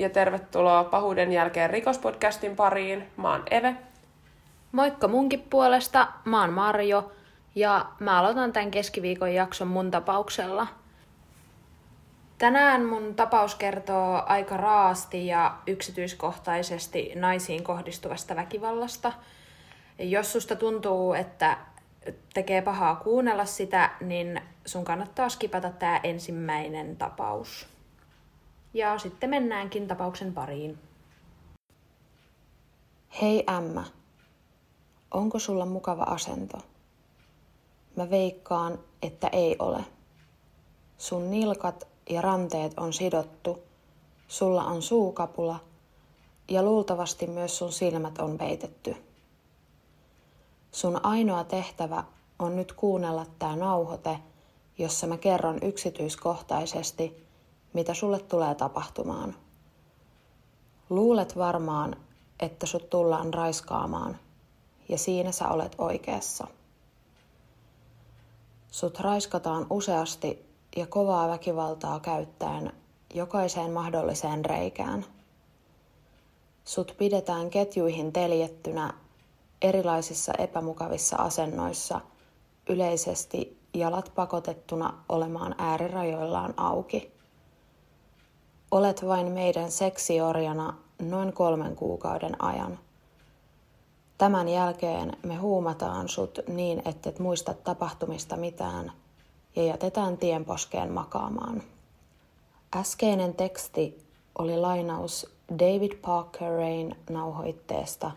Ja tervetuloa pahuuden jälkeen rikospodcastin pariin. Mä oon Eve. Moikka munkin puolesta, mä oon Marjo ja mä aloitan tämän keskiviikon jakson mun tapauksella. Tänään mun tapaus kertoo aika raasti ja yksityiskohtaisesti naisiin kohdistuvasta väkivallasta. Jos susta tuntuu, että tekee pahaa kuunnella sitä, niin sun kannattaa skipata tämä ensimmäinen tapaus. Ja sitten mennäänkin tapauksen pariin. Hei Ämmä, onko sulla mukava asento? Mä veikkaan, että ei ole. Sun nilkat ja ranteet on sidottu, sulla on suukapula ja luultavasti myös sun silmät on peitetty. Sun ainoa tehtävä on nyt kuunnella tää nauhoite, jossa mä kerron yksityiskohtaisesti, mitä sulle tulee tapahtumaan. Luulet varmaan, että sut tullaan raiskaamaan, ja siinä sä olet oikeassa. Sut raiskataan useasti ja kovaa väkivaltaa käyttäen jokaiseen mahdolliseen reikään. Sut pidetään ketjuihin teljettynä erilaisissa epämukavissa asennoissa, yleisesti jalat pakotettuna olemaan äärirajoillaan auki. Olet vain meidän seksiorjana noin kolmen kuukauden ajan. Tämän jälkeen me huumataan sut niin, ettet muista tapahtumista mitään ja jätetään tienposkeen makaamaan. Äskeinen teksti oli lainaus David Parker Rain nauhoitteesta,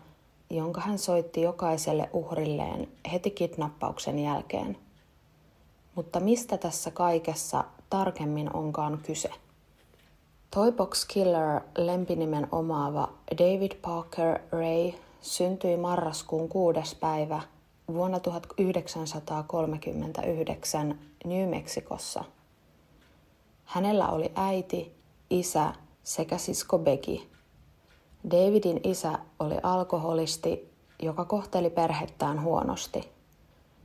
jonka hän soitti jokaiselle uhrilleen heti kidnappauksen jälkeen. Mutta mistä tässä kaikessa tarkemmin onkaan kyse? Toybox Killer lempinimen omaava David Parker Ray syntyi marraskuun kuudes päivä vuonna 1939 New Mexicossa. Hänellä oli äiti, isä sekä sisko Becky. Davidin isä oli alkoholisti, joka kohteli perhettään huonosti.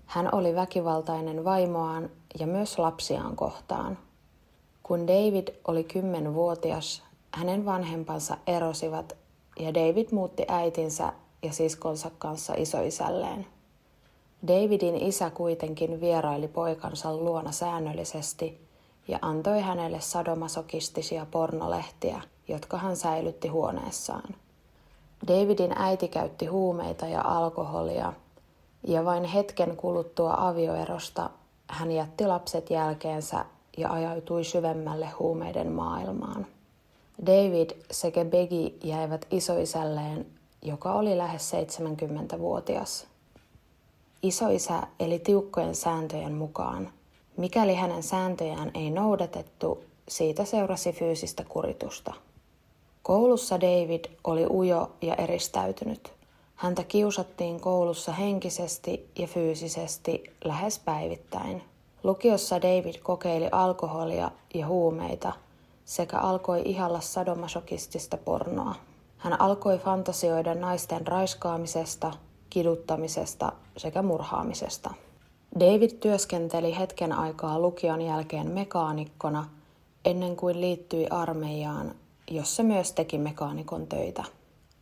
Hän oli väkivaltainen vaimoaan ja myös lapsiaan kohtaan – kun David oli kymmenvuotias, hänen vanhempansa erosivat ja David muutti äitinsä ja siskonsa kanssa isoisälleen. Davidin isä kuitenkin vieraili poikansa luona säännöllisesti ja antoi hänelle sadomasokistisia pornolehtiä, jotka hän säilytti huoneessaan. Davidin äiti käytti huumeita ja alkoholia, ja vain hetken kuluttua avioerosta hän jätti lapset jälkeensä ja ajautui syvemmälle huumeiden maailmaan. David sekä Beggy jäivät isoisälleen, joka oli lähes 70-vuotias. Isoisä eli tiukkojen sääntöjen mukaan. Mikäli hänen sääntöjään ei noudatettu, siitä seurasi fyysistä kuritusta. Koulussa David oli ujo ja eristäytynyt. Häntä kiusattiin koulussa henkisesti ja fyysisesti lähes päivittäin. Lukiossa David kokeili alkoholia ja huumeita sekä alkoi ihalla sadomasokistista pornoa. Hän alkoi fantasioida naisten raiskaamisesta, kiduttamisesta sekä murhaamisesta. David työskenteli hetken aikaa lukion jälkeen mekaanikkona ennen kuin liittyi armeijaan, jossa myös teki mekaanikon töitä.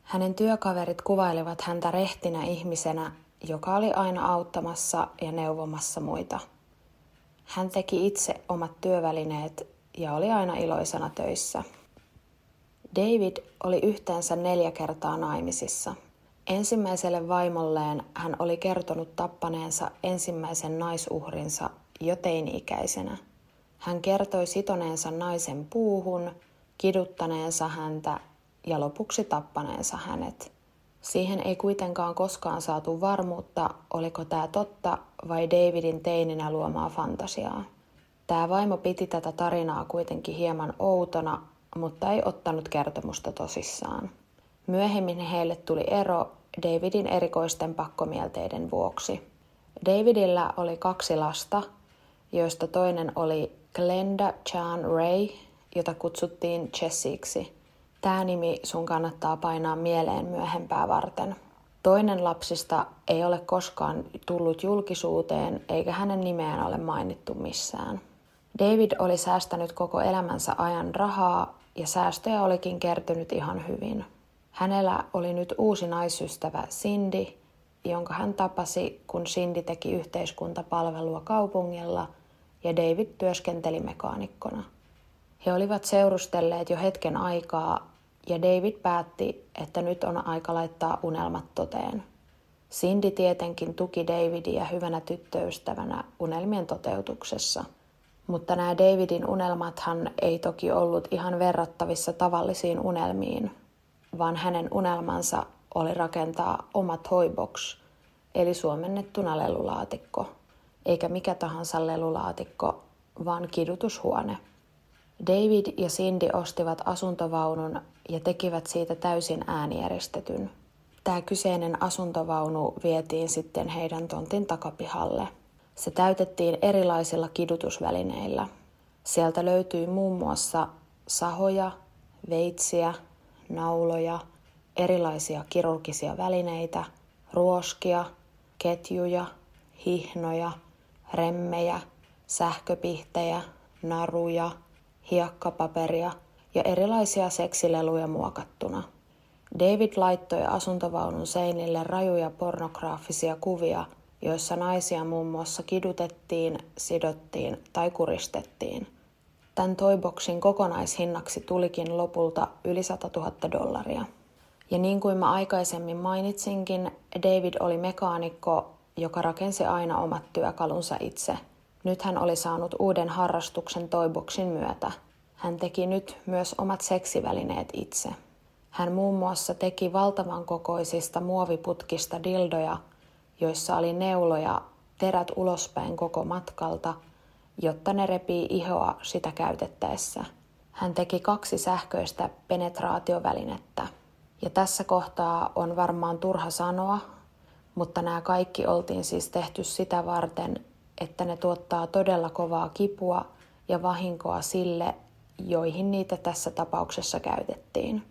Hänen työkaverit kuvailivat häntä rehtinä ihmisenä, joka oli aina auttamassa ja neuvomassa muita – hän teki itse omat työvälineet ja oli aina iloisena töissä. David oli yhteensä neljä kertaa naimisissa. Ensimmäiselle vaimolleen hän oli kertonut tappaneensa ensimmäisen naisuhrinsa jo teini-ikäisenä. Hän kertoi sitoneensa naisen puuhun, kiduttaneensa häntä ja lopuksi tappaneensa hänet. Siihen ei kuitenkaan koskaan saatu varmuutta, oliko tämä totta vai Davidin teininä luomaa fantasiaa. Tämä vaimo piti tätä tarinaa kuitenkin hieman outona, mutta ei ottanut kertomusta tosissaan. Myöhemmin heille tuli ero Davidin erikoisten pakkomielteiden vuoksi. Davidillä oli kaksi lasta, joista toinen oli Glenda Chan Ray, jota kutsuttiin Chessiksi – Tämä nimi sun kannattaa painaa mieleen myöhempää varten. Toinen lapsista ei ole koskaan tullut julkisuuteen eikä hänen nimeään ole mainittu missään. David oli säästänyt koko elämänsä ajan rahaa ja säästöjä olikin kertynyt ihan hyvin. Hänellä oli nyt uusi naisystävä Cindy, jonka hän tapasi, kun Cindy teki yhteiskuntapalvelua kaupungilla ja David työskenteli mekaanikkona. He olivat seurustelleet jo hetken aikaa ja David päätti, että nyt on aika laittaa unelmat toteen. Cindy tietenkin tuki Davidia hyvänä tyttöystävänä unelmien toteutuksessa. Mutta nämä Davidin unelmathan ei toki ollut ihan verrattavissa tavallisiin unelmiin, vaan hänen unelmansa oli rakentaa oma toybox, eli suomennettuna lelulaatikko, eikä mikä tahansa lelulaatikko, vaan kidutushuone. David ja Cindy ostivat asuntovaunun ja tekivät siitä täysin äänieristetyn. Tämä kyseinen asuntovaunu vietiin sitten heidän tontin takapihalle. Se täytettiin erilaisilla kidutusvälineillä. Sieltä löytyi muun muassa sahoja, veitsiä, nauloja, erilaisia kirurgisia välineitä, ruoskia, ketjuja, hihnoja, remmejä, sähköpihtejä, naruja, hiekkapaperia ja erilaisia seksileluja muokattuna. David laittoi asuntovaunun seinille rajuja pornograafisia kuvia, joissa naisia muun muassa kidutettiin, sidottiin tai kuristettiin. Tämän toiboksin kokonaishinnaksi tulikin lopulta yli 100 000 dollaria. Ja niin kuin mä aikaisemmin mainitsinkin, David oli mekaanikko, joka rakensi aina omat työkalunsa itse. Nyt hän oli saanut uuden harrastuksen toiboksin myötä. Hän teki nyt myös omat seksivälineet itse. Hän muun muassa teki valtavan kokoisista muoviputkista dildoja, joissa oli neuloja terät ulospäin koko matkalta, jotta ne repii ihoa sitä käytettäessä. Hän teki kaksi sähköistä penetraatiovälinettä. Ja tässä kohtaa on varmaan turha sanoa, mutta nämä kaikki oltiin siis tehty sitä varten, että ne tuottaa todella kovaa kipua ja vahinkoa sille, joihin niitä tässä tapauksessa käytettiin.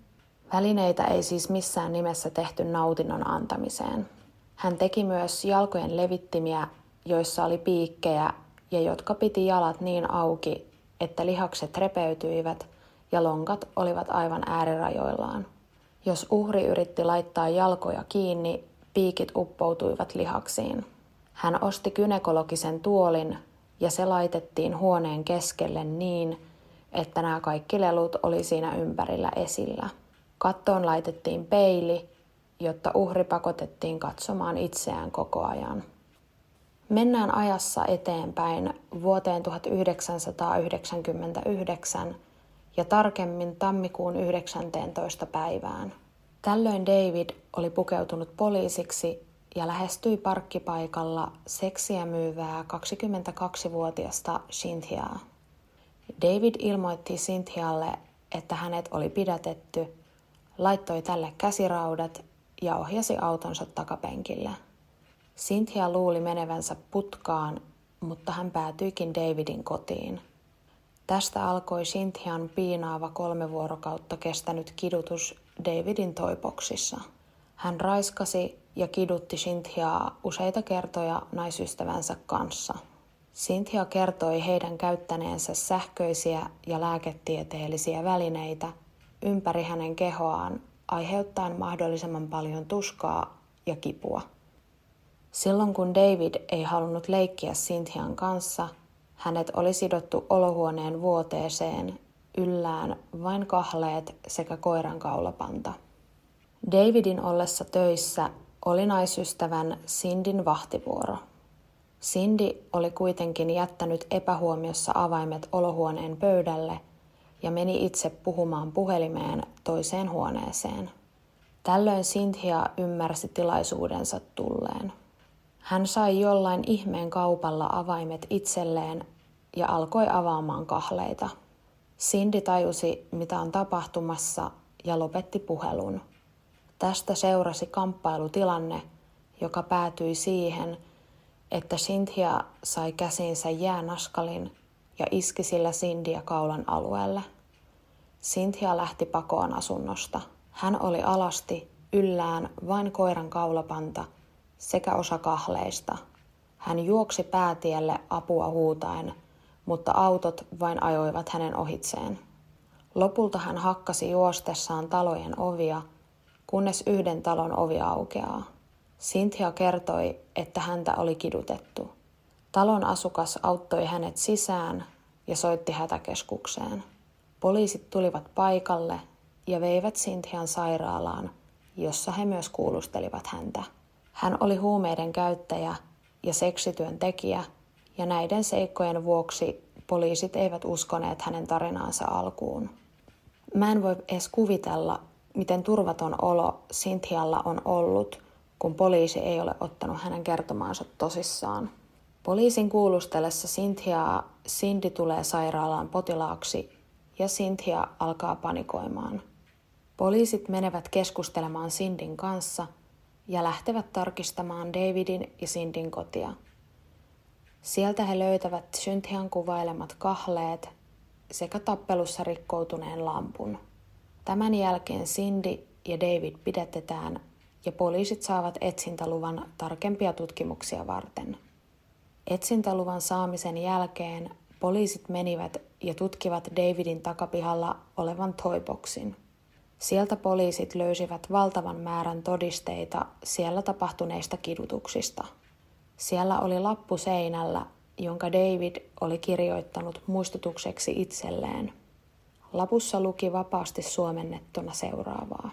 Välineitä ei siis missään nimessä tehty nautinnon antamiseen. Hän teki myös jalkojen levittimiä, joissa oli piikkejä ja jotka piti jalat niin auki, että lihakset repeytyivät ja lonkat olivat aivan äärirajoillaan. Jos uhri yritti laittaa jalkoja kiinni, piikit uppoutuivat lihaksiin. Hän osti kynekologisen tuolin ja se laitettiin huoneen keskelle niin, että nämä kaikki lelut oli siinä ympärillä esillä. Kattoon laitettiin peili, jotta uhri pakotettiin katsomaan itseään koko ajan. Mennään ajassa eteenpäin vuoteen 1999 ja tarkemmin tammikuun 19. päivään. Tällöin David oli pukeutunut poliisiksi ja lähestyi parkkipaikalla seksiä myyvää 22-vuotiasta Cynthiaa. David ilmoitti Cynthialle, että hänet oli pidätetty, laittoi tälle käsiraudat ja ohjasi autonsa takapenkille. Cynthia luuli menevänsä putkaan, mutta hän päätyikin Davidin kotiin. Tästä alkoi Cynthian piinaava kolme vuorokautta kestänyt kidutus Davidin toipoksissa. Hän raiskasi ja kidutti Cynthiaa useita kertoja naisystävänsä kanssa. Cynthia kertoi heidän käyttäneensä sähköisiä ja lääketieteellisiä välineitä ympäri hänen kehoaan aiheuttaen mahdollisimman paljon tuskaa ja kipua. Silloin kun David ei halunnut leikkiä Cynthian kanssa, hänet oli sidottu olohuoneen vuoteeseen yllään vain kahleet sekä koiran kaulapanta. Davidin ollessa töissä oli naisystävän Sindin vahtivuoro. Cindy oli kuitenkin jättänyt epähuomiossa avaimet olohuoneen pöydälle ja meni itse puhumaan puhelimeen toiseen huoneeseen. Tällöin Cynthia ymmärsi tilaisuudensa tulleen. Hän sai jollain ihmeen kaupalla avaimet itselleen ja alkoi avaamaan kahleita. Cindy tajusi, mitä on tapahtumassa ja lopetti puhelun. Tästä seurasi kamppailutilanne, joka päätyi siihen, että Cynthia sai käsinsä jäänaskalin ja iski sillä Cindyä kaulan alueelle. Cynthia lähti pakoon asunnosta. Hän oli alasti yllään vain koiran kaulapanta sekä osa kahleista. Hän juoksi päätielle apua huutaen, mutta autot vain ajoivat hänen ohitseen. Lopulta hän hakkasi juostessaan talojen ovia, kunnes yhden talon ovi aukeaa. Cynthia kertoi, että häntä oli kidutettu. Talon asukas auttoi hänet sisään ja soitti hätäkeskukseen. Poliisit tulivat paikalle ja veivät Cynthian sairaalaan, jossa he myös kuulustelivat häntä. Hän oli huumeiden käyttäjä ja seksityön tekijä, ja näiden seikkojen vuoksi poliisit eivät uskoneet hänen tarinaansa alkuun. Mä en voi edes kuvitella, miten turvaton olo Cynthialla on ollut, kun poliisi ei ole ottanut hänen kertomaansa tosissaan. Poliisin kuulustellessa Cynthia Cindy tulee sairaalaan potilaaksi ja Cynthia alkaa panikoimaan. Poliisit menevät keskustelemaan Sindin kanssa ja lähtevät tarkistamaan Davidin ja Sindin kotia. Sieltä he löytävät Cynthian kuvailemat kahleet sekä tappelussa rikkoutuneen lampun. Tämän jälkeen Cindy ja David pidätetään ja poliisit saavat etsintäluvan tarkempia tutkimuksia varten. Etsintäluvan saamisen jälkeen poliisit menivät ja tutkivat Davidin takapihalla olevan toiboksin. Sieltä poliisit löysivät valtavan määrän todisteita siellä tapahtuneista kidutuksista. Siellä oli lappu seinällä, jonka David oli kirjoittanut muistutukseksi itselleen. Lapussa luki vapaasti suomennettuna seuraavaa.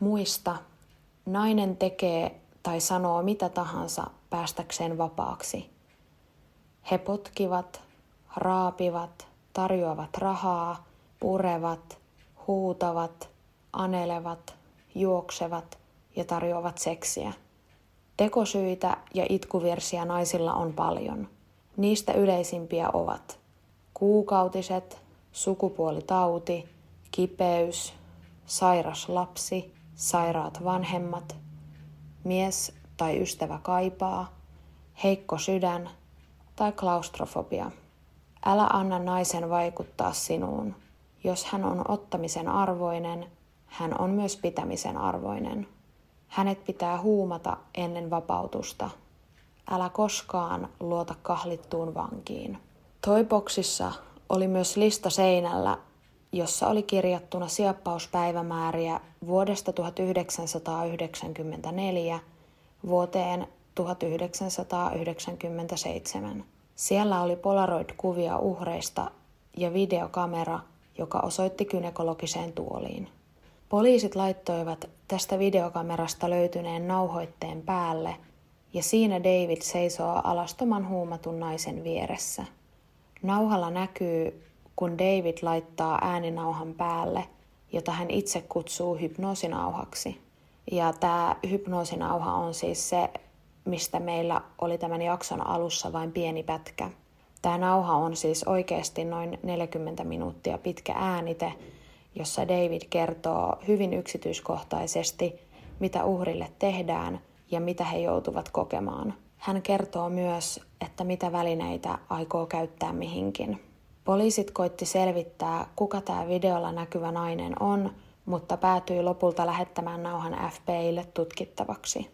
Muista, nainen tekee tai sanoo mitä tahansa päästäkseen vapaaksi. He potkivat, raapivat, tarjoavat rahaa, purevat, huutavat, anelevat, juoksevat ja tarjoavat seksiä. Tekosyitä ja itkuvirsiä naisilla on paljon. Niistä yleisimpiä ovat kuukautiset, sukupuolitauti, kipeys, sairas lapsi, sairaat vanhemmat, mies tai ystävä kaipaa, heikko sydän tai klaustrofobia. Älä anna naisen vaikuttaa sinuun. Jos hän on ottamisen arvoinen, hän on myös pitämisen arvoinen. Hänet pitää huumata ennen vapautusta. Älä koskaan luota kahlittuun vankiin. Toiboksissa oli myös lista seinällä, jossa oli kirjattuna siappauspäivämääriä vuodesta 1994 vuoteen 1997. Siellä oli Polaroid-kuvia uhreista ja videokamera, joka osoitti kynekologiseen tuoliin. Poliisit laittoivat tästä videokamerasta löytyneen nauhoitteen päälle ja siinä David seisoo alastoman huumatun naisen vieressä. Nauhalla näkyy, kun David laittaa ääninauhan päälle, jota hän itse kutsuu hypnoosinauhaksi. Ja tämä hypnoosinauha on siis se, mistä meillä oli tämän jakson alussa vain pieni pätkä. Tämä nauha on siis oikeasti noin 40 minuuttia pitkä äänite, jossa David kertoo hyvin yksityiskohtaisesti, mitä uhrille tehdään ja mitä he joutuvat kokemaan. Hän kertoo myös, että mitä välineitä aikoo käyttää mihinkin. Poliisit koitti selvittää, kuka tämä videolla näkyvä nainen on, mutta päätyi lopulta lähettämään nauhan FBIlle tutkittavaksi.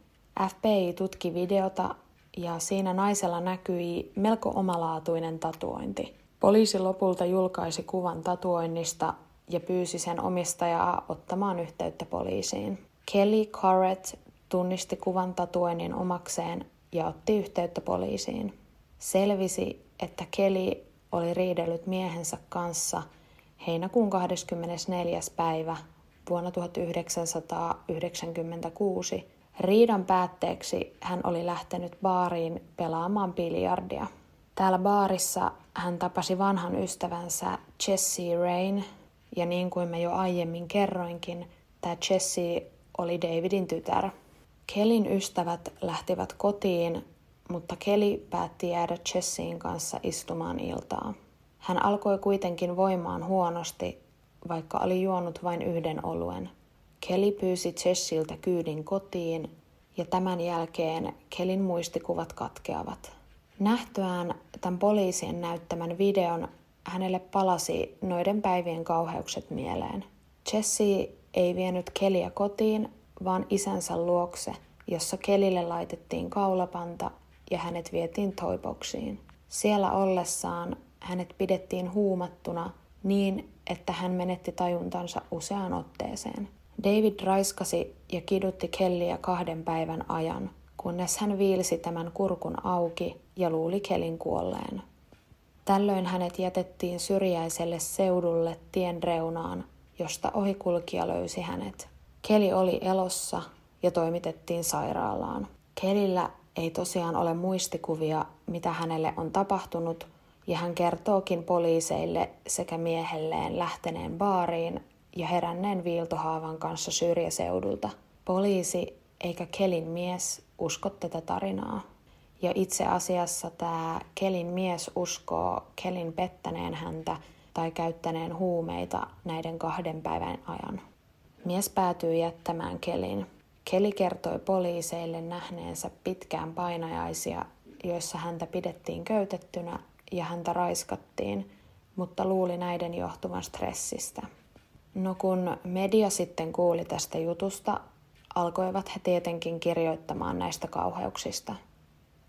FBI tutki videota ja siinä naisella näkyi melko omalaatuinen tatuointi. Poliisi lopulta julkaisi kuvan tatuoinnista ja pyysi sen omistajaa ottamaan yhteyttä poliisiin. Kelly Corrett tunnisti kuvan tatuoinnin omakseen ja otti yhteyttä poliisiin. Selvisi, että Kelly oli riidellyt miehensä kanssa heinäkuun 24. päivä vuonna 1996. Riidan päätteeksi hän oli lähtenyt baariin pelaamaan biljardia. Täällä baarissa hän tapasi vanhan ystävänsä Jesse Rain, ja niin kuin mä jo aiemmin kerroinkin, tämä Jesse oli Davidin tytär. Kelin ystävät lähtivät kotiin, mutta Kelly päätti jäädä Jessin kanssa istumaan iltaa. Hän alkoi kuitenkin voimaan huonosti, vaikka oli juonut vain yhden oluen. Kelly pyysi Jessiltä kyydin kotiin ja tämän jälkeen Kelin muistikuvat katkeavat. Nähtyään tämän poliisien näyttämän videon hänelle palasi noiden päivien kauheukset mieleen. Jesse ei vienyt Keliä kotiin, vaan isänsä luokse, jossa Kelille laitettiin kaulapanta ja hänet vietiin toiboksiin. Siellä ollessaan hänet pidettiin huumattuna niin, että hän menetti tajuntansa useaan otteeseen. David raiskasi ja kidutti Kellyä kahden päivän ajan, kunnes hän viilsi tämän kurkun auki ja luuli Kelin kuolleen. Tällöin hänet jätettiin syrjäiselle seudulle tien reunaan, josta ohikulkija löysi hänet. Keli oli elossa ja toimitettiin sairaalaan. Kelillä ei tosiaan ole muistikuvia, mitä hänelle on tapahtunut, ja hän kertookin poliiseille sekä miehelleen lähteneen baariin ja heränneen viiltohaavan kanssa syrjäseudulta. Poliisi eikä Kelin mies usko tätä tarinaa. Ja itse asiassa tämä Kelin mies uskoo Kelin pettäneen häntä tai käyttäneen huumeita näiden kahden päivän ajan. Mies päätyy jättämään Kelin. Keli kertoi poliiseille nähneensä pitkään painajaisia, joissa häntä pidettiin köytettynä ja häntä raiskattiin, mutta luuli näiden johtuvan stressistä. No kun media sitten kuuli tästä jutusta, alkoivat he tietenkin kirjoittamaan näistä kauheuksista.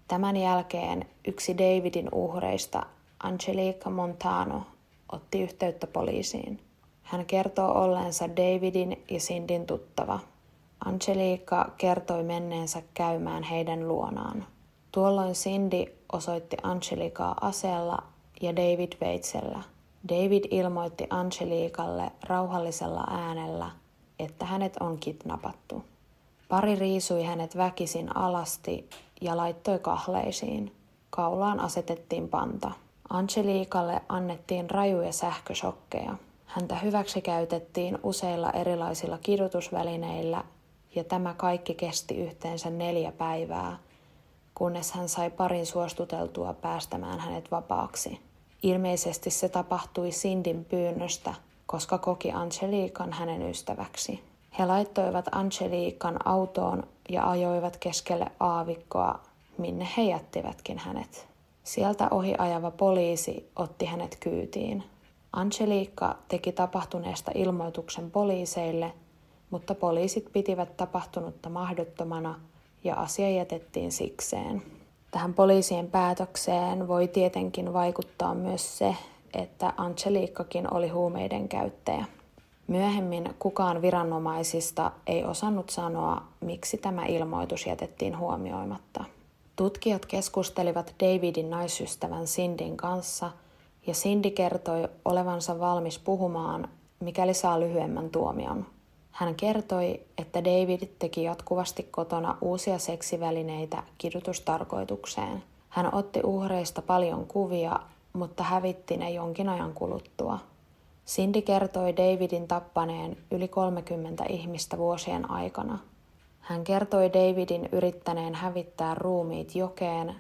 Tämän jälkeen yksi Davidin uhreista, Angelica Montano, otti yhteyttä poliisiin. Hän kertoo olleensa Davidin ja Sindin tuttava. Angelica kertoi menneensä käymään heidän luonaan. Tuolloin Cindy osoitti Angelicaa aseella ja David veitsellä. David ilmoitti Angelicalle rauhallisella äänellä, että hänet on kidnappattu. Pari riisui hänet väkisin alasti ja laittoi kahleisiin. Kaulaan asetettiin panta. Angeliikalle annettiin rajuja sähköshokkeja. Häntä hyväksikäytettiin useilla erilaisilla kidutusvälineillä ja tämä kaikki kesti yhteensä neljä päivää, kunnes hän sai parin suostuteltua päästämään hänet vapaaksi. Ilmeisesti se tapahtui Sindin pyynnöstä, koska koki Angeliikan hänen ystäväksi. He laittoivat Angeliikan autoon ja ajoivat keskelle aavikkoa, minne he jättivätkin hänet. Sieltä ohi ajava poliisi otti hänet kyytiin. Angeliikka teki tapahtuneesta ilmoituksen poliiseille, mutta poliisit pitivät tapahtunutta mahdottomana ja asia jätettiin sikseen. Tähän poliisien päätökseen voi tietenkin vaikuttaa myös se, että Angeliikkakin oli huumeiden käyttäjä. Myöhemmin kukaan viranomaisista ei osannut sanoa, miksi tämä ilmoitus jätettiin huomioimatta. Tutkijat keskustelivat Davidin naisystävän Sindin kanssa ja Cindy kertoi olevansa valmis puhumaan, mikäli saa lyhyemmän tuomion. Hän kertoi, että David teki jatkuvasti kotona uusia seksivälineitä kidutustarkoitukseen. Hän otti uhreista paljon kuvia, mutta hävitti ne jonkin ajan kuluttua. Cindy kertoi Davidin tappaneen yli 30 ihmistä vuosien aikana. Hän kertoi Davidin yrittäneen hävittää ruumiit jokeen,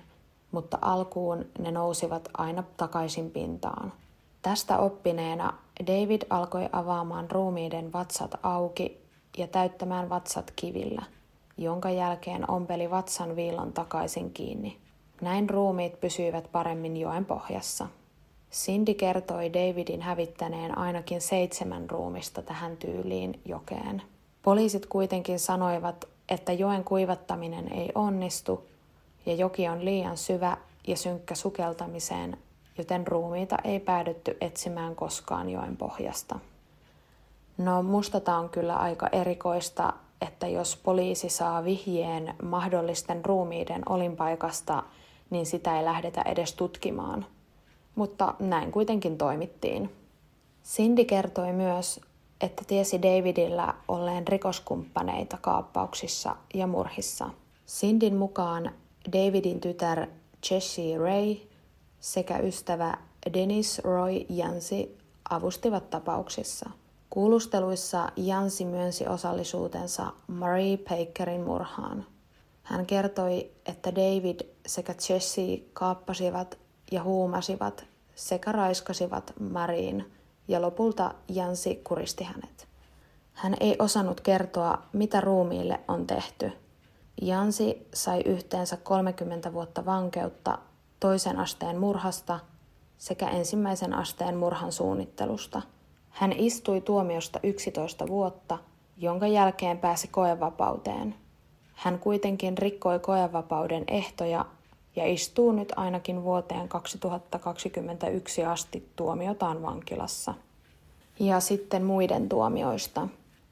mutta alkuun ne nousivat aina takaisin pintaan. Tästä oppineena David alkoi avaamaan ruumiiden vatsat auki ja täyttämään vatsat kivillä, jonka jälkeen ompeli vatsan viilon takaisin kiinni. Näin ruumiit pysyivät paremmin joen pohjassa. Cindy kertoi Davidin hävittäneen ainakin seitsemän ruumista tähän tyyliin jokeen. Poliisit kuitenkin sanoivat, että joen kuivattaminen ei onnistu ja joki on liian syvä ja synkkä sukeltamiseen, joten ruumiita ei päädytty etsimään koskaan joen pohjasta. No musta tämä on kyllä aika erikoista, että jos poliisi saa vihjeen mahdollisten ruumiiden olinpaikasta, niin sitä ei lähdetä edes tutkimaan – mutta näin kuitenkin toimittiin. Cindy kertoi myös, että tiesi Davidillä olleen rikoskumppaneita kaappauksissa ja murhissa. Cindyn mukaan Davidin tytär Jessie Ray sekä ystävä Dennis Roy Jansi avustivat tapauksissa. Kuulusteluissa Jansi myönsi osallisuutensa Marie Bakerin murhaan. Hän kertoi, että David sekä Jesse kaappasivat ja huumasivat sekä raiskasivat Mariin ja lopulta Jansi kuristi hänet. Hän ei osannut kertoa, mitä ruumiille on tehty. Jansi sai yhteensä 30 vuotta vankeutta toisen asteen murhasta sekä ensimmäisen asteen murhan suunnittelusta. Hän istui tuomiosta 11 vuotta, jonka jälkeen pääsi koevapauteen. Hän kuitenkin rikkoi koevapauden ehtoja ja istuu nyt ainakin vuoteen 2021 asti tuomiotaan vankilassa. Ja sitten muiden tuomioista.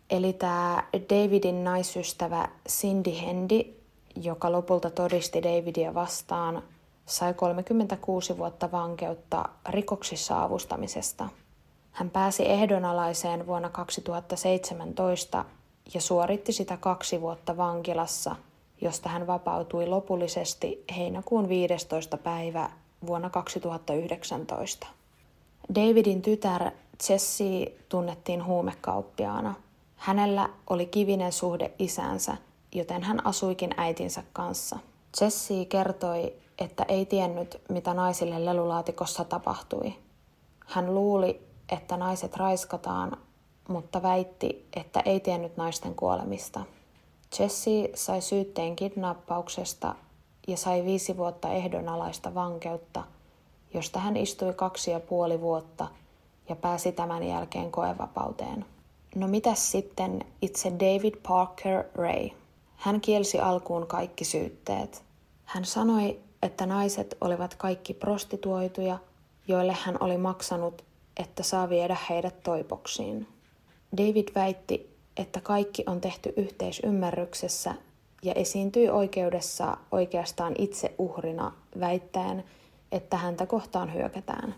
Eli tämä Davidin naisystävä Cindy Hendy, joka lopulta todisti Davidia vastaan, sai 36 vuotta vankeutta rikoksissa avustamisesta. Hän pääsi ehdonalaiseen vuonna 2017 ja suoritti sitä kaksi vuotta vankilassa, josta hän vapautui lopullisesti heinäkuun 15. päivä vuonna 2019. Davidin tytär Jessie tunnettiin huumekauppiaana. Hänellä oli kivinen suhde isänsä, joten hän asuikin äitinsä kanssa. Jessie kertoi, että ei tiennyt, mitä naisille lelulaatikossa tapahtui. Hän luuli, että naiset raiskataan, mutta väitti, että ei tiennyt naisten kuolemista. Jesse sai syytteen kidnappauksesta ja sai viisi vuotta ehdonalaista vankeutta, josta hän istui kaksi ja puoli vuotta ja pääsi tämän jälkeen koevapauteen. No mitäs sitten itse David Parker Ray? Hän kielsi alkuun kaikki syytteet. Hän sanoi, että naiset olivat kaikki prostituoituja, joille hän oli maksanut, että saa viedä heidät toipoksiin. David väitti, että kaikki on tehty yhteisymmärryksessä ja esiintyi oikeudessa oikeastaan itse uhrina väittäen, että häntä kohtaan hyökätään.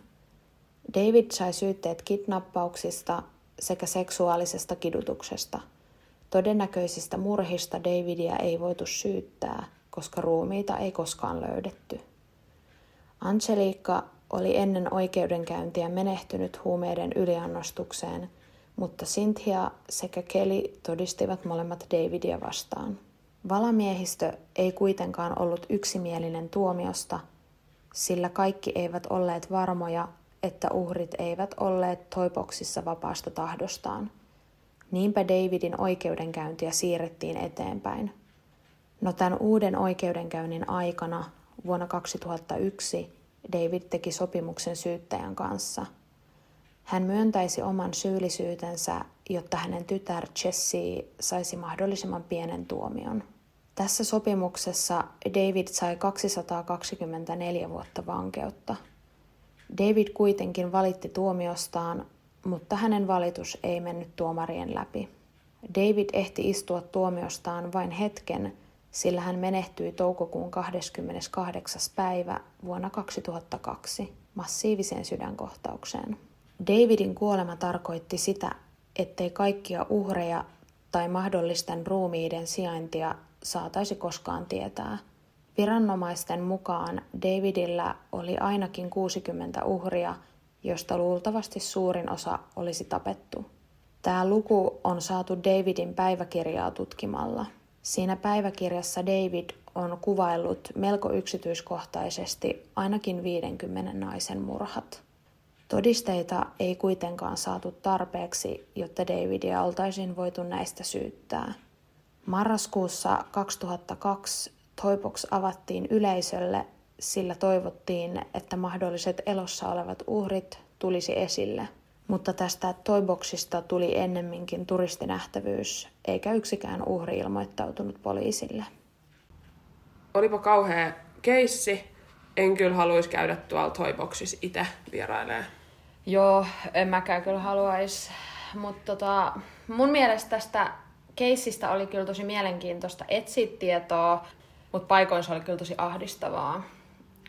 David sai syytteet kidnappauksista sekä seksuaalisesta kidutuksesta. Todennäköisistä murhista Davidia ei voitu syyttää, koska ruumiita ei koskaan löydetty. Angelica oli ennen oikeudenkäyntiä menehtynyt huumeiden yliannostukseen, mutta Cynthia sekä Kelly todistivat molemmat Davidia vastaan. Valamiehistö ei kuitenkaan ollut yksimielinen tuomiosta, sillä kaikki eivät olleet varmoja, että uhrit eivät olleet toipoksissa vapaasta tahdostaan. Niinpä Davidin oikeudenkäyntiä siirrettiin eteenpäin. No tämän uuden oikeudenkäynnin aikana vuonna 2001 David teki sopimuksen syyttäjän kanssa. Hän myöntäisi oman syyllisyytensä, jotta hänen tytär Jessie saisi mahdollisimman pienen tuomion. Tässä sopimuksessa David sai 224 vuotta vankeutta. David kuitenkin valitti tuomiostaan, mutta hänen valitus ei mennyt tuomarien läpi. David ehti istua tuomiostaan vain hetken, sillä hän menehtyi toukokuun 28. päivä vuonna 2002 massiiviseen sydänkohtaukseen. Davidin kuolema tarkoitti sitä, ettei kaikkia uhreja tai mahdollisten ruumiiden sijaintia saataisi koskaan tietää. Viranomaisten mukaan Davidillä oli ainakin 60 uhria, josta luultavasti suurin osa olisi tapettu. Tämä luku on saatu Davidin päiväkirjaa tutkimalla – Siinä päiväkirjassa David on kuvaillut melko yksityiskohtaisesti ainakin 50 naisen murhat. Todisteita ei kuitenkaan saatu tarpeeksi, jotta Davidia oltaisiin voitu näistä syyttää. Marraskuussa 2002 Toibox avattiin yleisölle, sillä toivottiin, että mahdolliset elossa olevat uhrit tulisi esille – mutta tästä toiboksista tuli ennemminkin turistinähtävyys, eikä yksikään uhri ilmoittautunut poliisille. Olipa kauhea keissi. En kyllä haluaisi käydä tuolla toiboksissa itse vierailemaan. Joo, en mäkään kyllä haluaisi. Mutta tota, mun mielestä tästä keissistä oli kyllä tosi mielenkiintoista etsiä tietoa, mutta paikoin se oli kyllä tosi ahdistavaa.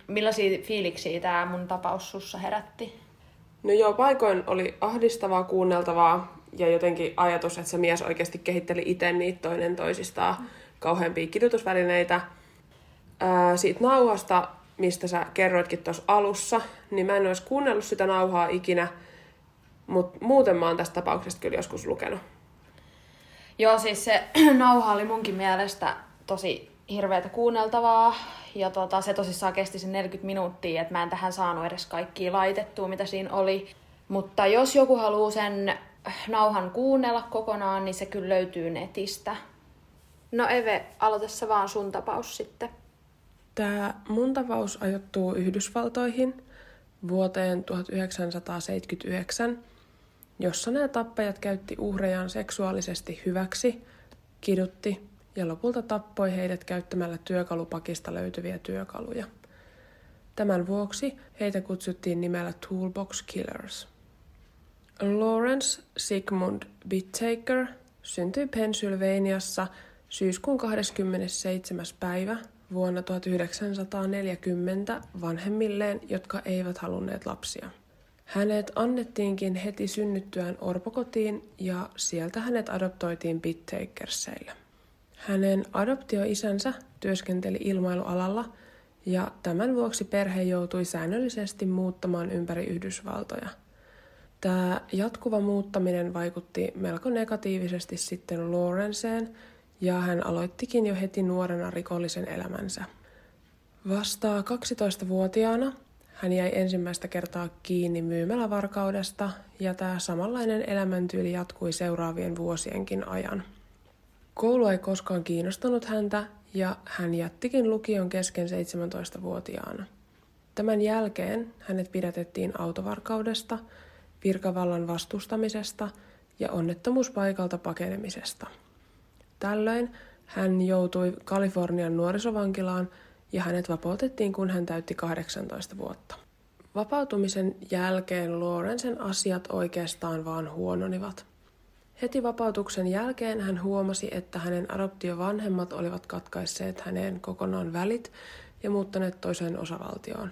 Millaisia fiiliksiä tämä mun tapaus sussa herätti? No joo, paikoin oli ahdistavaa kuunneltavaa ja jotenkin ajatus, että se mies oikeasti kehitteli itse niitä toinen toisistaan kauheampia kidutusvälineitä. Ää, siitä nauhasta, mistä sä kerroitkin tuossa alussa, niin mä en olisi kuunnellut sitä nauhaa ikinä, mutta muuten mä oon tästä tapauksesta kyllä joskus lukenut. Joo, siis se nauha oli munkin mielestä tosi hirveätä kuunneltavaa. Ja tota, se tosissaan kesti sen 40 minuuttia, että mä en tähän saanut edes kaikkia laitettua, mitä siinä oli. Mutta jos joku haluaa sen nauhan kuunnella kokonaan, niin se kyllä löytyy netistä. No Eve, aloitessa vaan sun tapaus sitten. Tämä mun tapaus ajoittuu Yhdysvaltoihin vuoteen 1979, jossa nämä tappajat käytti uhrejaan seksuaalisesti hyväksi, kidutti ja lopulta tappoi heidät käyttämällä työkalupakista löytyviä työkaluja. Tämän vuoksi heitä kutsuttiin nimellä Toolbox Killers. Lawrence Sigmund Bittaker syntyi Pennsylvaniassa syyskuun 27. päivä vuonna 1940 vanhemmilleen, jotka eivät halunneet lapsia. Hänet annettiinkin heti synnyttyään orpokotiin ja sieltä hänet adoptoitiin Bittakerseille. Hänen adoptioisänsä työskenteli ilmailualalla ja tämän vuoksi perhe joutui säännöllisesti muuttamaan ympäri Yhdysvaltoja. Tämä jatkuva muuttaminen vaikutti melko negatiivisesti sitten Lawrenceen ja hän aloittikin jo heti nuorena rikollisen elämänsä. Vasta 12-vuotiaana hän jäi ensimmäistä kertaa kiinni myymälävarkaudesta ja tämä samanlainen elämäntyyli jatkui seuraavien vuosienkin ajan. Koulu ei koskaan kiinnostanut häntä ja hän jättikin lukion kesken 17-vuotiaana. Tämän jälkeen hänet pidätettiin autovarkaudesta, virkavallan vastustamisesta ja onnettomuuspaikalta pakenemisesta. Tällöin hän joutui Kalifornian nuorisovankilaan ja hänet vapautettiin, kun hän täytti 18 vuotta. Vapautumisen jälkeen Lorenzen asiat oikeastaan vaan huononivat. Heti vapautuksen jälkeen hän huomasi, että hänen adoptiovanhemmat olivat katkaisseet häneen kokonaan välit ja muuttaneet toiseen osavaltioon.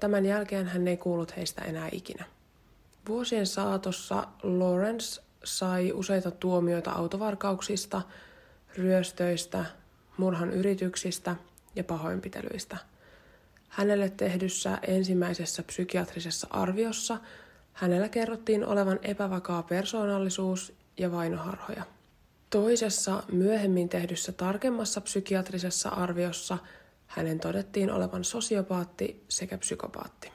Tämän jälkeen hän ei kuullut heistä enää ikinä. Vuosien saatossa Lawrence sai useita tuomioita autovarkauksista, ryöstöistä, murhan yrityksistä ja pahoinpitelyistä. Hänelle tehdyssä ensimmäisessä psykiatrisessa arviossa hänellä kerrottiin olevan epävakaa persoonallisuus ja vainoharhoja. Toisessa myöhemmin tehdyssä tarkemmassa psykiatrisessa arviossa hänen todettiin olevan sosiopaatti sekä psykopaatti.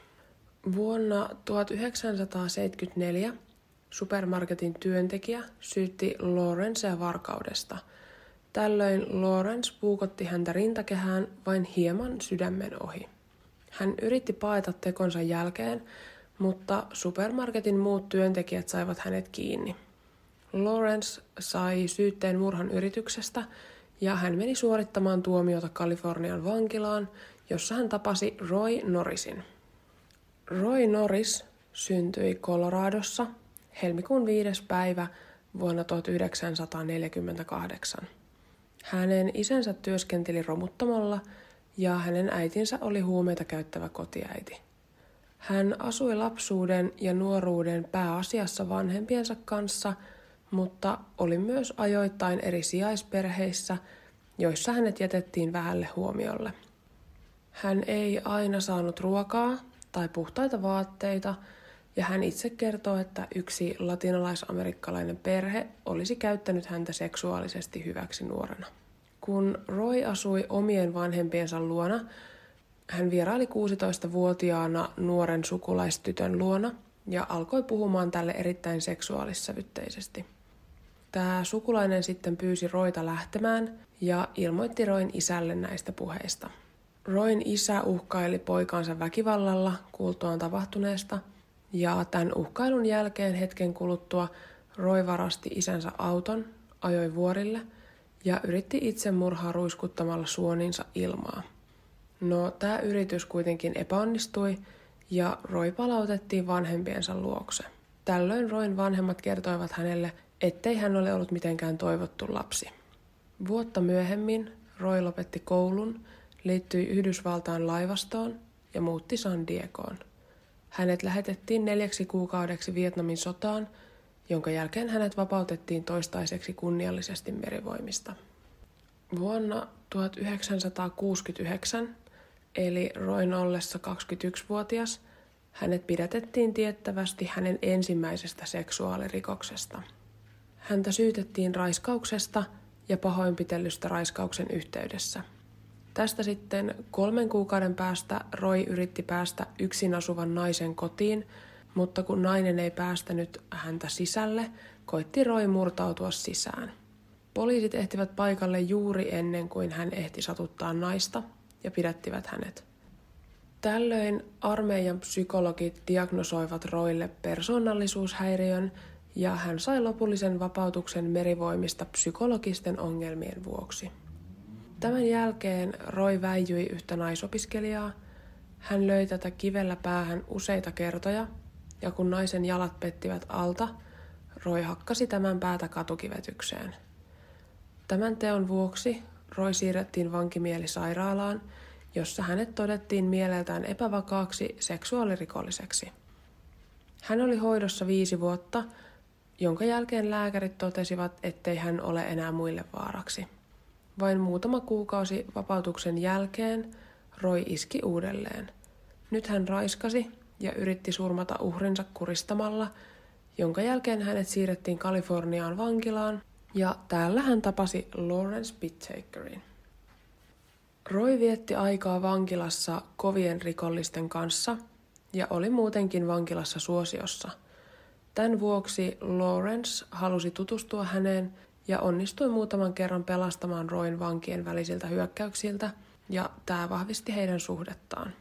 Vuonna 1974 supermarketin työntekijä syytti Lawrencea varkaudesta. Tällöin Lawrence puukotti häntä rintakehään vain hieman sydämen ohi. Hän yritti paeta tekonsa jälkeen, mutta supermarketin muut työntekijät saivat hänet kiinni. Lawrence sai syytteen murhan yrityksestä ja hän meni suorittamaan tuomiota Kalifornian vankilaan, jossa hän tapasi Roy Norrisin. Roy Norris syntyi Coloradossa helmikuun 5. päivä vuonna 1948. Hänen isänsä työskenteli romuttamalla ja hänen äitinsä oli huumeita käyttävä kotiäiti. Hän asui lapsuuden ja nuoruuden pääasiassa vanhempiensa kanssa, mutta oli myös ajoittain eri sijaisperheissä, joissa hänet jätettiin vähälle huomiolle. Hän ei aina saanut ruokaa tai puhtaita vaatteita, ja hän itse kertoo, että yksi latinalaisamerikkalainen perhe olisi käyttänyt häntä seksuaalisesti hyväksi nuorena. Kun Roy asui omien vanhempiensa luona, hän vieraili 16-vuotiaana nuoren sukulaistytön luona ja alkoi puhumaan tälle erittäin seksuaalissävytteisesti. Tämä sukulainen sitten pyysi Roita lähtemään ja ilmoitti Roin isälle näistä puheista. Roin isä uhkaili poikansa väkivallalla kuultuaan tapahtuneesta, ja tämän uhkailun jälkeen hetken kuluttua Roy varasti isänsä auton, ajoi vuorille ja yritti itsemurhaa ruiskuttamalla suoninsa ilmaa. No, tämä yritys kuitenkin epäonnistui ja Roy palautettiin vanhempiensa luokse. Tällöin Roin vanhemmat kertoivat hänelle, ettei hän ole ollut mitenkään toivottu lapsi. Vuotta myöhemmin Roy lopetti koulun liittyi Yhdysvaltain laivastoon ja muutti San Diegoon. Hänet lähetettiin neljäksi kuukaudeksi Vietnamin sotaan, jonka jälkeen hänet vapautettiin toistaiseksi kunniallisesti merivoimista. Vuonna 1969, eli Roin ollessa 21-vuotias, hänet pidätettiin tiettävästi hänen ensimmäisestä seksuaalirikoksesta. Häntä syytettiin raiskauksesta ja pahoinpitelystä raiskauksen yhteydessä – Tästä sitten kolmen kuukauden päästä Roy yritti päästä yksin asuvan naisen kotiin, mutta kun nainen ei päästänyt häntä sisälle, koitti Roy murtautua sisään. Poliisit ehtivät paikalle juuri ennen kuin hän ehti satuttaa naista ja pidättivät hänet. Tällöin armeijan psykologit diagnosoivat Roille persoonallisuushäiriön ja hän sai lopullisen vapautuksen merivoimista psykologisten ongelmien vuoksi. Tämän jälkeen Roy väijyi yhtä naisopiskelijaa. Hän löi tätä kivellä päähän useita kertoja, ja kun naisen jalat pettivät alta, Roy hakkasi tämän päätä katukivetykseen. Tämän teon vuoksi Roy siirrettiin vankimielisairaalaan, jossa hänet todettiin mieleltään epävakaaksi seksuaalirikolliseksi. Hän oli hoidossa viisi vuotta, jonka jälkeen lääkärit totesivat, ettei hän ole enää muille vaaraksi. Vain muutama kuukausi vapautuksen jälkeen Roy iski uudelleen. Nyt hän raiskasi ja yritti surmata uhrinsa kuristamalla, jonka jälkeen hänet siirrettiin Kaliforniaan vankilaan ja täällä hän tapasi Lawrence Bittakerin. Roy vietti aikaa vankilassa kovien rikollisten kanssa ja oli muutenkin vankilassa suosiossa. Tämän vuoksi Lawrence halusi tutustua häneen ja onnistui muutaman kerran pelastamaan Roin vankien välisiltä hyökkäyksiltä, ja tämä vahvisti heidän suhdettaan.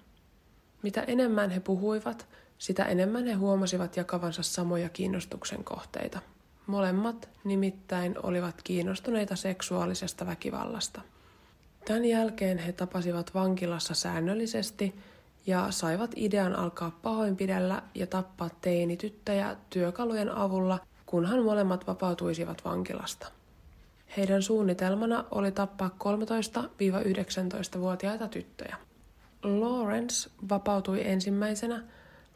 Mitä enemmän he puhuivat, sitä enemmän he huomasivat jakavansa samoja kiinnostuksen kohteita. Molemmat nimittäin olivat kiinnostuneita seksuaalisesta väkivallasta. Tämän jälkeen he tapasivat vankilassa säännöllisesti ja saivat idean alkaa pahoinpidellä ja tappaa teinityttäjä työkalujen avulla, kunhan molemmat vapautuisivat vankilasta. Heidän suunnitelmana oli tappaa 13-19-vuotiaita tyttöjä. Lawrence vapautui ensimmäisenä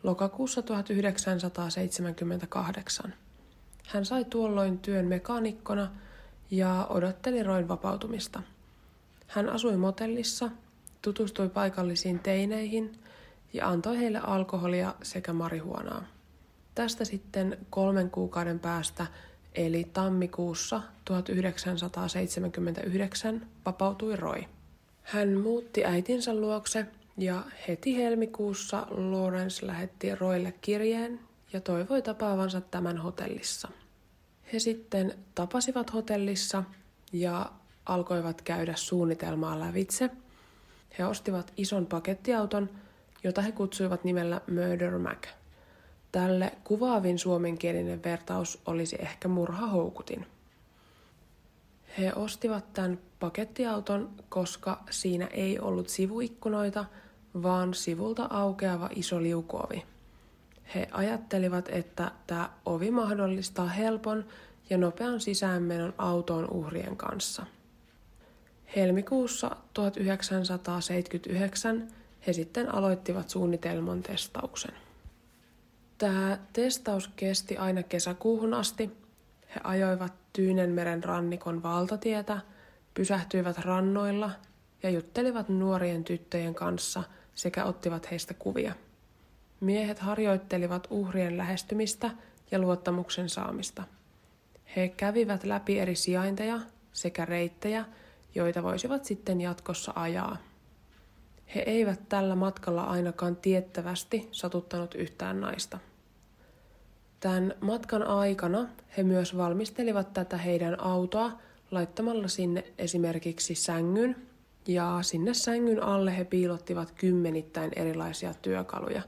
lokakuussa 1978. Hän sai tuolloin työn mekaanikkona ja odotteli Roin vapautumista. Hän asui motellissa, tutustui paikallisiin teineihin ja antoi heille alkoholia sekä marihuonaa. Tästä sitten kolmen kuukauden päästä, eli tammikuussa 1979, vapautui Roy. Hän muutti äitinsä luokse ja heti helmikuussa Lawrence lähetti Roille kirjeen ja toivoi tapaavansa tämän hotellissa. He sitten tapasivat hotellissa ja alkoivat käydä suunnitelmaa lävitse. He ostivat ison pakettiauton, jota he kutsuivat nimellä Murder Mac. Tälle kuvaavin suomenkielinen vertaus olisi ehkä murhahoukutin. He ostivat tämän pakettiauton, koska siinä ei ollut sivuikkunoita, vaan sivulta aukeava iso liukuovi. He ajattelivat, että tämä ovi mahdollistaa helpon ja nopean sisäänmenon autoon uhrien kanssa. Helmikuussa 1979 he sitten aloittivat suunnitelman testauksen. Tämä testaus kesti aina kesäkuuhun asti. He ajoivat Tyynenmeren rannikon valtatietä, pysähtyivät rannoilla ja juttelivat nuorien tyttöjen kanssa sekä ottivat heistä kuvia. Miehet harjoittelivat uhrien lähestymistä ja luottamuksen saamista. He kävivät läpi eri sijainteja sekä reittejä, joita voisivat sitten jatkossa ajaa. He eivät tällä matkalla ainakaan tiettävästi satuttanut yhtään naista. Tämän matkan aikana he myös valmistelivat tätä heidän autoa laittamalla sinne esimerkiksi sängyn, ja sinne sängyn alle he piilottivat kymmenittäin erilaisia työkaluja.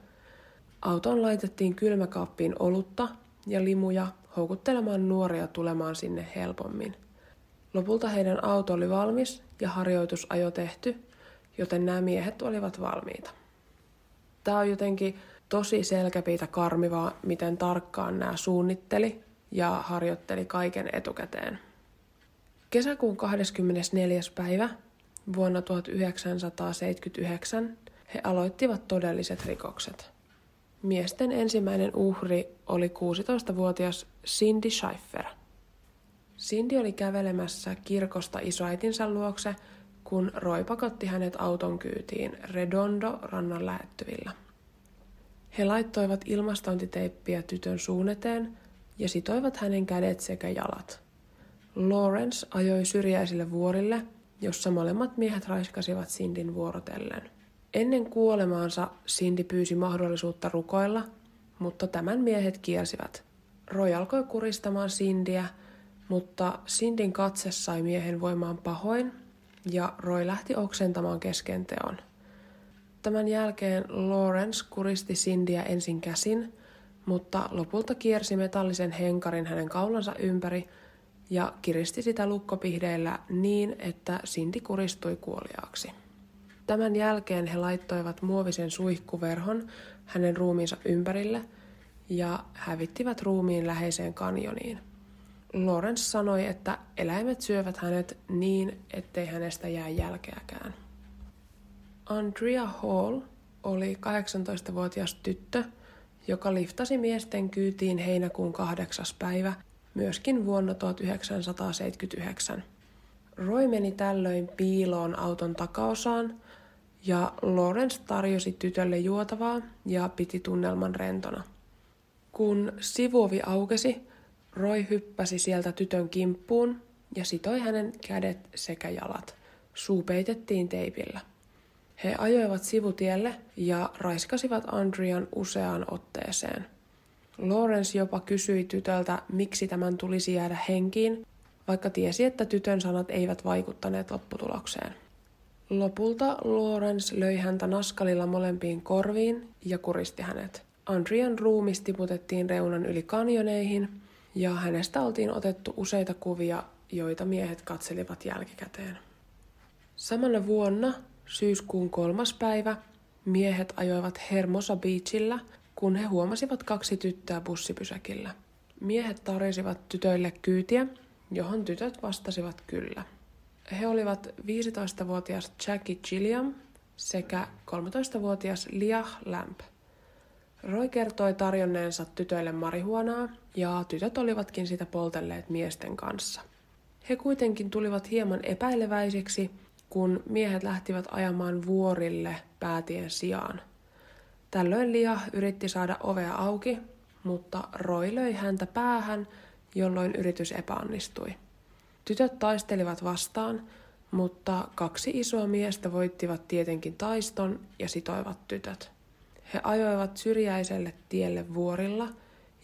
Autoon laitettiin kylmäkaappiin olutta ja limuja houkuttelemaan nuoria tulemaan sinne helpommin. Lopulta heidän auto oli valmis ja harjoitusajo tehty, joten nämä miehet olivat valmiita. Tämä on jotenkin tosi selkäpiitä karmivaa, miten tarkkaan nämä suunnitteli ja harjoitteli kaiken etukäteen. Kesäkuun 24. päivä vuonna 1979 he aloittivat todelliset rikokset. Miesten ensimmäinen uhri oli 16-vuotias Cindy Schiffer. Cindy oli kävelemässä kirkosta isoäitinsä luokse, kun Roy pakotti hänet auton kyytiin Redondo rannan lähettyvillä. He laittoivat ilmastointiteippiä tytön suun eteen ja sitoivat hänen kädet sekä jalat. Lawrence ajoi syrjäisille vuorille, jossa molemmat miehet raiskasivat Sindin vuorotellen. Ennen kuolemaansa Cindy pyysi mahdollisuutta rukoilla, mutta tämän miehet kiersivät. Roy alkoi kuristamaan Cindyä, mutta Sindin katse sai miehen voimaan pahoin ja Roy lähti oksentamaan kesken teon. Tämän jälkeen Lawrence kuristi Cindyä ensin käsin, mutta lopulta kiersi metallisen henkarin hänen kaulansa ympäri ja kiristi sitä lukkopihdeillä niin, että Cindy kuristui kuoliaaksi. Tämän jälkeen he laittoivat muovisen suihkuverhon hänen ruumiinsa ympärille ja hävittivät ruumiin läheiseen kanjoniin. Lawrence sanoi, että eläimet syövät hänet niin, ettei hänestä jää jälkeäkään. Andrea Hall oli 18-vuotias tyttö, joka liftasi miesten kyytiin heinäkuun kahdeksas päivä, myöskin vuonna 1979. Roy meni tällöin piiloon auton takaosaan ja Lawrence tarjosi tytölle juotavaa ja piti tunnelman rentona. Kun sivuovi aukesi, Roy hyppäsi sieltä tytön kimppuun ja sitoi hänen kädet sekä jalat. Suu peitettiin teipillä. He ajoivat sivutielle ja raiskasivat Andrian useaan otteeseen. Lawrence jopa kysyi tytöltä, miksi tämän tulisi jäädä henkiin, vaikka tiesi, että tytön sanat eivät vaikuttaneet lopputulokseen. Lopulta Lawrence löi häntä naskalilla molempiin korviin ja kuristi hänet. Andrian ruumis tiputettiin reunan yli kanjoneihin ja hänestä oltiin otettu useita kuvia, joita miehet katselivat jälkikäteen. Samana vuonna, syyskuun kolmas päivä, miehet ajoivat Hermosa Beachillä, kun he huomasivat kaksi tyttöä bussipysäkillä. Miehet tarjosivat tytöille kyytiä, johon tytöt vastasivat kyllä. He olivat 15-vuotias Jackie Gilliam sekä 13-vuotias Liah Lamp. Roy kertoi tarjonneensa tytöille marihuonaa ja tytöt olivatkin sitä poltelleet miesten kanssa. He kuitenkin tulivat hieman epäileväisiksi, kun miehet lähtivät ajamaan vuorille päätien sijaan. Tällöin Lia yritti saada ovea auki, mutta Roy löi häntä päähän, jolloin yritys epäonnistui. Tytöt taistelivat vastaan, mutta kaksi isoa miestä voittivat tietenkin taiston ja sitoivat tytöt. He ajoivat syrjäiselle tielle vuorilla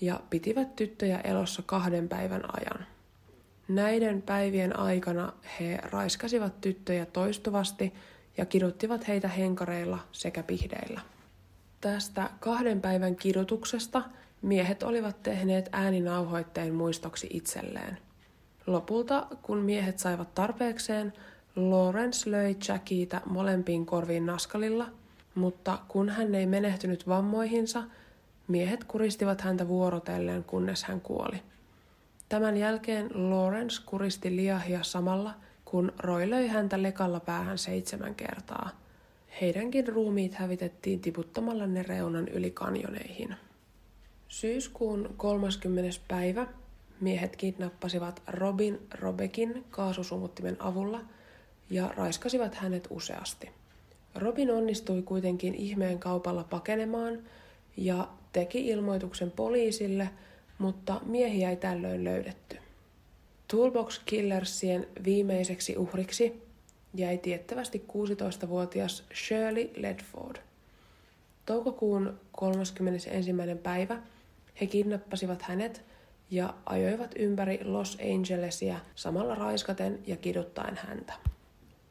ja pitivät tyttöjä elossa kahden päivän ajan. Näiden päivien aikana he raiskasivat tyttöjä toistuvasti ja kiduttivat heitä henkareilla sekä pihdeillä. Tästä kahden päivän kidutuksesta miehet olivat tehneet ääninauhoitteen muistoksi itselleen. Lopulta, kun miehet saivat tarpeekseen, Lawrence löi Jackieta molempiin korviin naskalilla – mutta kun hän ei menehtynyt vammoihinsa, miehet kuristivat häntä vuorotellen, kunnes hän kuoli. Tämän jälkeen Lawrence kuristi liahia samalla, kun Roy löi häntä lekalla päähän seitsemän kertaa. Heidänkin ruumiit hävitettiin tiputtamalla ne reunan yli kanjoneihin. Syyskuun 30. päivä miehet kidnappasivat Robin Robekin kaasusumuttimen avulla ja raiskasivat hänet useasti. Robin onnistui kuitenkin ihmeen kaupalla pakenemaan ja teki ilmoituksen poliisille, mutta miehiä ei tällöin löydetty. Toolbox Killersien viimeiseksi uhriksi jäi tiettävästi 16-vuotias Shirley Ledford. Toukokuun 31. päivä he kidnappasivat hänet ja ajoivat ympäri Los Angelesia samalla raiskaten ja kiduttaen häntä.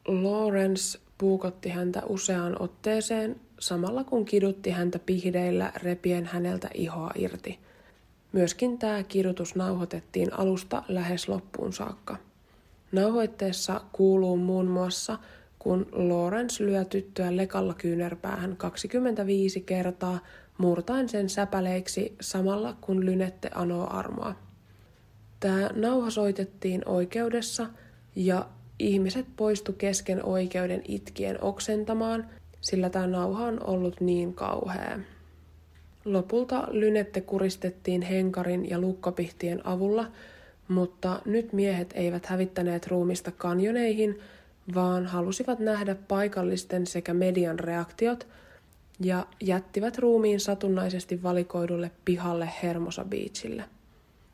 Lawrence puukotti häntä useaan otteeseen, samalla kun kidutti häntä pihdeillä repien häneltä ihoa irti. Myöskin tämä kidutus nauhoitettiin alusta lähes loppuun saakka. Nauhoitteessa kuuluu muun muassa, kun Lawrence lyö tyttöä lekalla kyynärpäähän 25 kertaa, murtaen sen säpäleiksi samalla kun lynette anoo armoa. Tämä nauha soitettiin oikeudessa ja Ihmiset poistu kesken oikeuden itkien oksentamaan, sillä tämä nauha on ollut niin kauhea. Lopulta lynette kuristettiin henkarin ja lukkopihtien avulla, mutta nyt miehet eivät hävittäneet ruumista kanjoneihin, vaan halusivat nähdä paikallisten sekä median reaktiot ja jättivät ruumiin satunnaisesti valikoidulle pihalle Hermosa Beachille.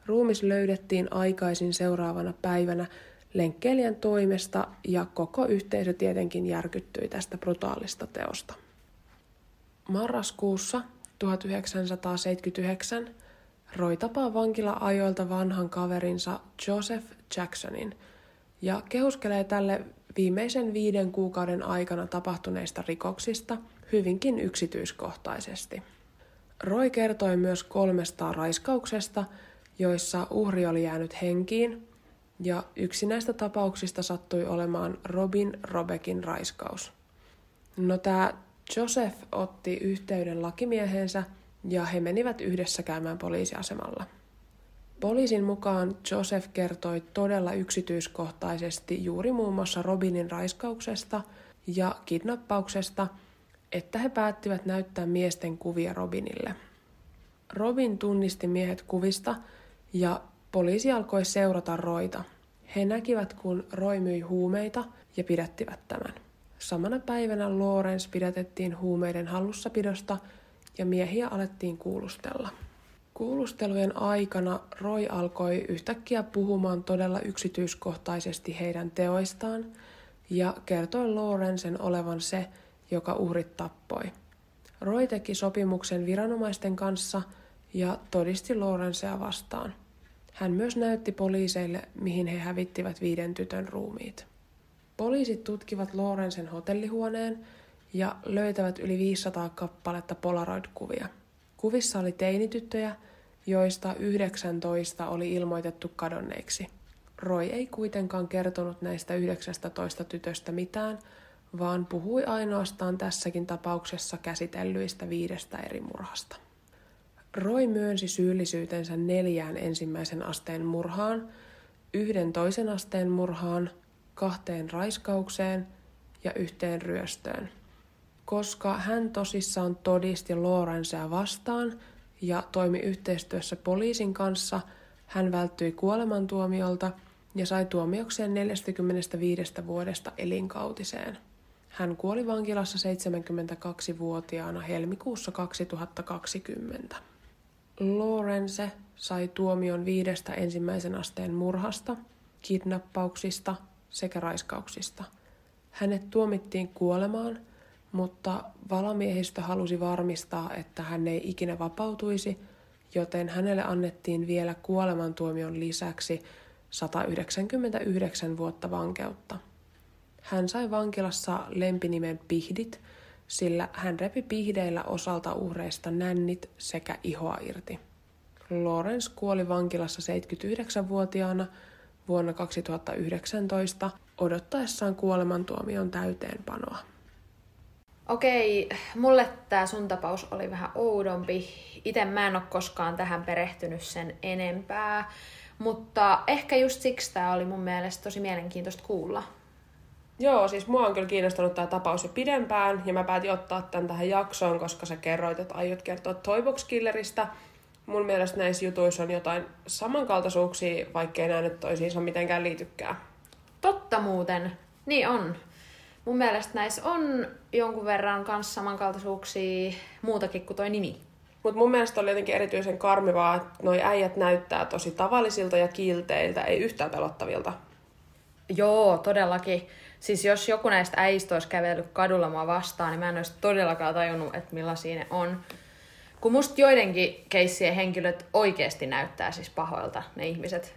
Ruumis löydettiin aikaisin seuraavana päivänä lenkkeilijän toimesta ja koko yhteisö tietenkin järkyttyi tästä brutaalista teosta. Marraskuussa 1979 Roy tapaa vankila-ajoilta vanhan kaverinsa Joseph Jacksonin ja kehuskelee tälle viimeisen viiden kuukauden aikana tapahtuneista rikoksista hyvinkin yksityiskohtaisesti. Roy kertoi myös kolmesta raiskauksesta, joissa uhri oli jäänyt henkiin ja yksi näistä tapauksista sattui olemaan Robin Robekin raiskaus. No tämä Joseph otti yhteyden lakimiehensä ja he menivät yhdessä käymään poliisiasemalla. Poliisin mukaan Joseph kertoi todella yksityiskohtaisesti juuri muun muassa Robinin raiskauksesta ja kidnappauksesta, että he päättivät näyttää miesten kuvia Robinille. Robin tunnisti miehet kuvista ja poliisi alkoi seurata Roita. He näkivät, kun Roy myi huumeita ja pidättivät tämän. Samana päivänä Lawrence pidätettiin huumeiden hallussapidosta ja miehiä alettiin kuulustella. Kuulustelujen aikana Roy alkoi yhtäkkiä puhumaan todella yksityiskohtaisesti heidän teoistaan ja kertoi Lawrencen olevan se, joka uhrit tappoi. Roy teki sopimuksen viranomaisten kanssa ja todisti Lawrencea vastaan. Hän myös näytti poliiseille, mihin he hävittivät viiden tytön ruumiit. Poliisit tutkivat Lawrencen hotellihuoneen ja löytävät yli 500 kappaletta Polaroid-kuvia. Kuvissa oli teinityttöjä, joista 19 oli ilmoitettu kadonneiksi. Roy ei kuitenkaan kertonut näistä 19 tytöstä mitään, vaan puhui ainoastaan tässäkin tapauksessa käsitellyistä viidestä eri murhasta. Roy myönsi syyllisyytensä neljään ensimmäisen asteen murhaan, yhden toisen asteen murhaan, kahteen raiskaukseen ja yhteen ryöstöön. Koska hän tosissaan todisti Lorenzea vastaan ja toimi yhteistyössä poliisin kanssa, hän välttyi kuolemantuomiolta ja sai tuomiokseen 45 vuodesta elinkautiseen. Hän kuoli vankilassa 72-vuotiaana helmikuussa 2020. Lawrence sai tuomion viidestä ensimmäisen asteen murhasta, kidnappauksista sekä raiskauksista. Hänet tuomittiin kuolemaan, mutta valamiehistö halusi varmistaa, että hän ei ikinä vapautuisi, joten hänelle annettiin vielä kuolemantuomion lisäksi 199 vuotta vankeutta. Hän sai vankilassa lempinimen Pihdit, sillä hän repi pihdeillä osalta uhreista nännit sekä ihoa irti. Lawrence kuoli vankilassa 79-vuotiaana vuonna 2019 odottaessaan kuolemantuomion täyteenpanoa. Okei, mulle tämä sun tapaus oli vähän oudompi. Itse mä en ole koskaan tähän perehtynyt sen enempää, mutta ehkä just siksi tämä oli mun mielestä tosi mielenkiintoista kuulla. Joo, siis mua on kyllä kiinnostanut tämä tapaus jo pidempään, ja mä päätin ottaa tämän tähän jaksoon, koska sä kerroit, että aiot kertoa Toibox Killeristä. Mun mielestä näissä jutuissa on jotain samankaltaisuuksia, vaikkei nämä nyt toisiinsa mitenkään liitykään. Totta muuten, niin on. Mun mielestä näissä on jonkun verran kanssa samankaltaisuuksia muutakin kuin toi nimi. Mutta mun mielestä oli jotenkin erityisen karmivaa, että noi äijät näyttää tosi tavallisilta ja kilteiltä, ei yhtään pelottavilta. Joo, todellakin. Siis jos joku näistä äistä olisi kävellyt kadulla mua vastaan, niin mä en olisi todellakaan tajunnut, että millaisia ne on. Kun musta joidenkin keissien henkilöt oikeasti näyttää siis pahoilta, ne ihmiset.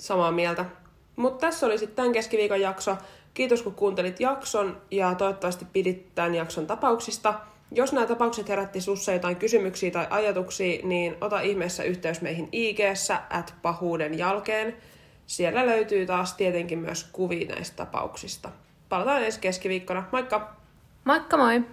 Samaa mieltä. Mutta tässä oli sitten tämän keskiviikon jakso. Kiitos kun kuuntelit jakson ja toivottavasti pidit tämän jakson tapauksista. Jos nämä tapaukset herätti sussa jotain kysymyksiä tai ajatuksia, niin ota ihmeessä yhteys meihin ig at pahuuden jälkeen. Siellä löytyy taas tietenkin myös kuvia näistä tapauksista. Palataan ensi keskiviikkona. Moikka! Moikka moi!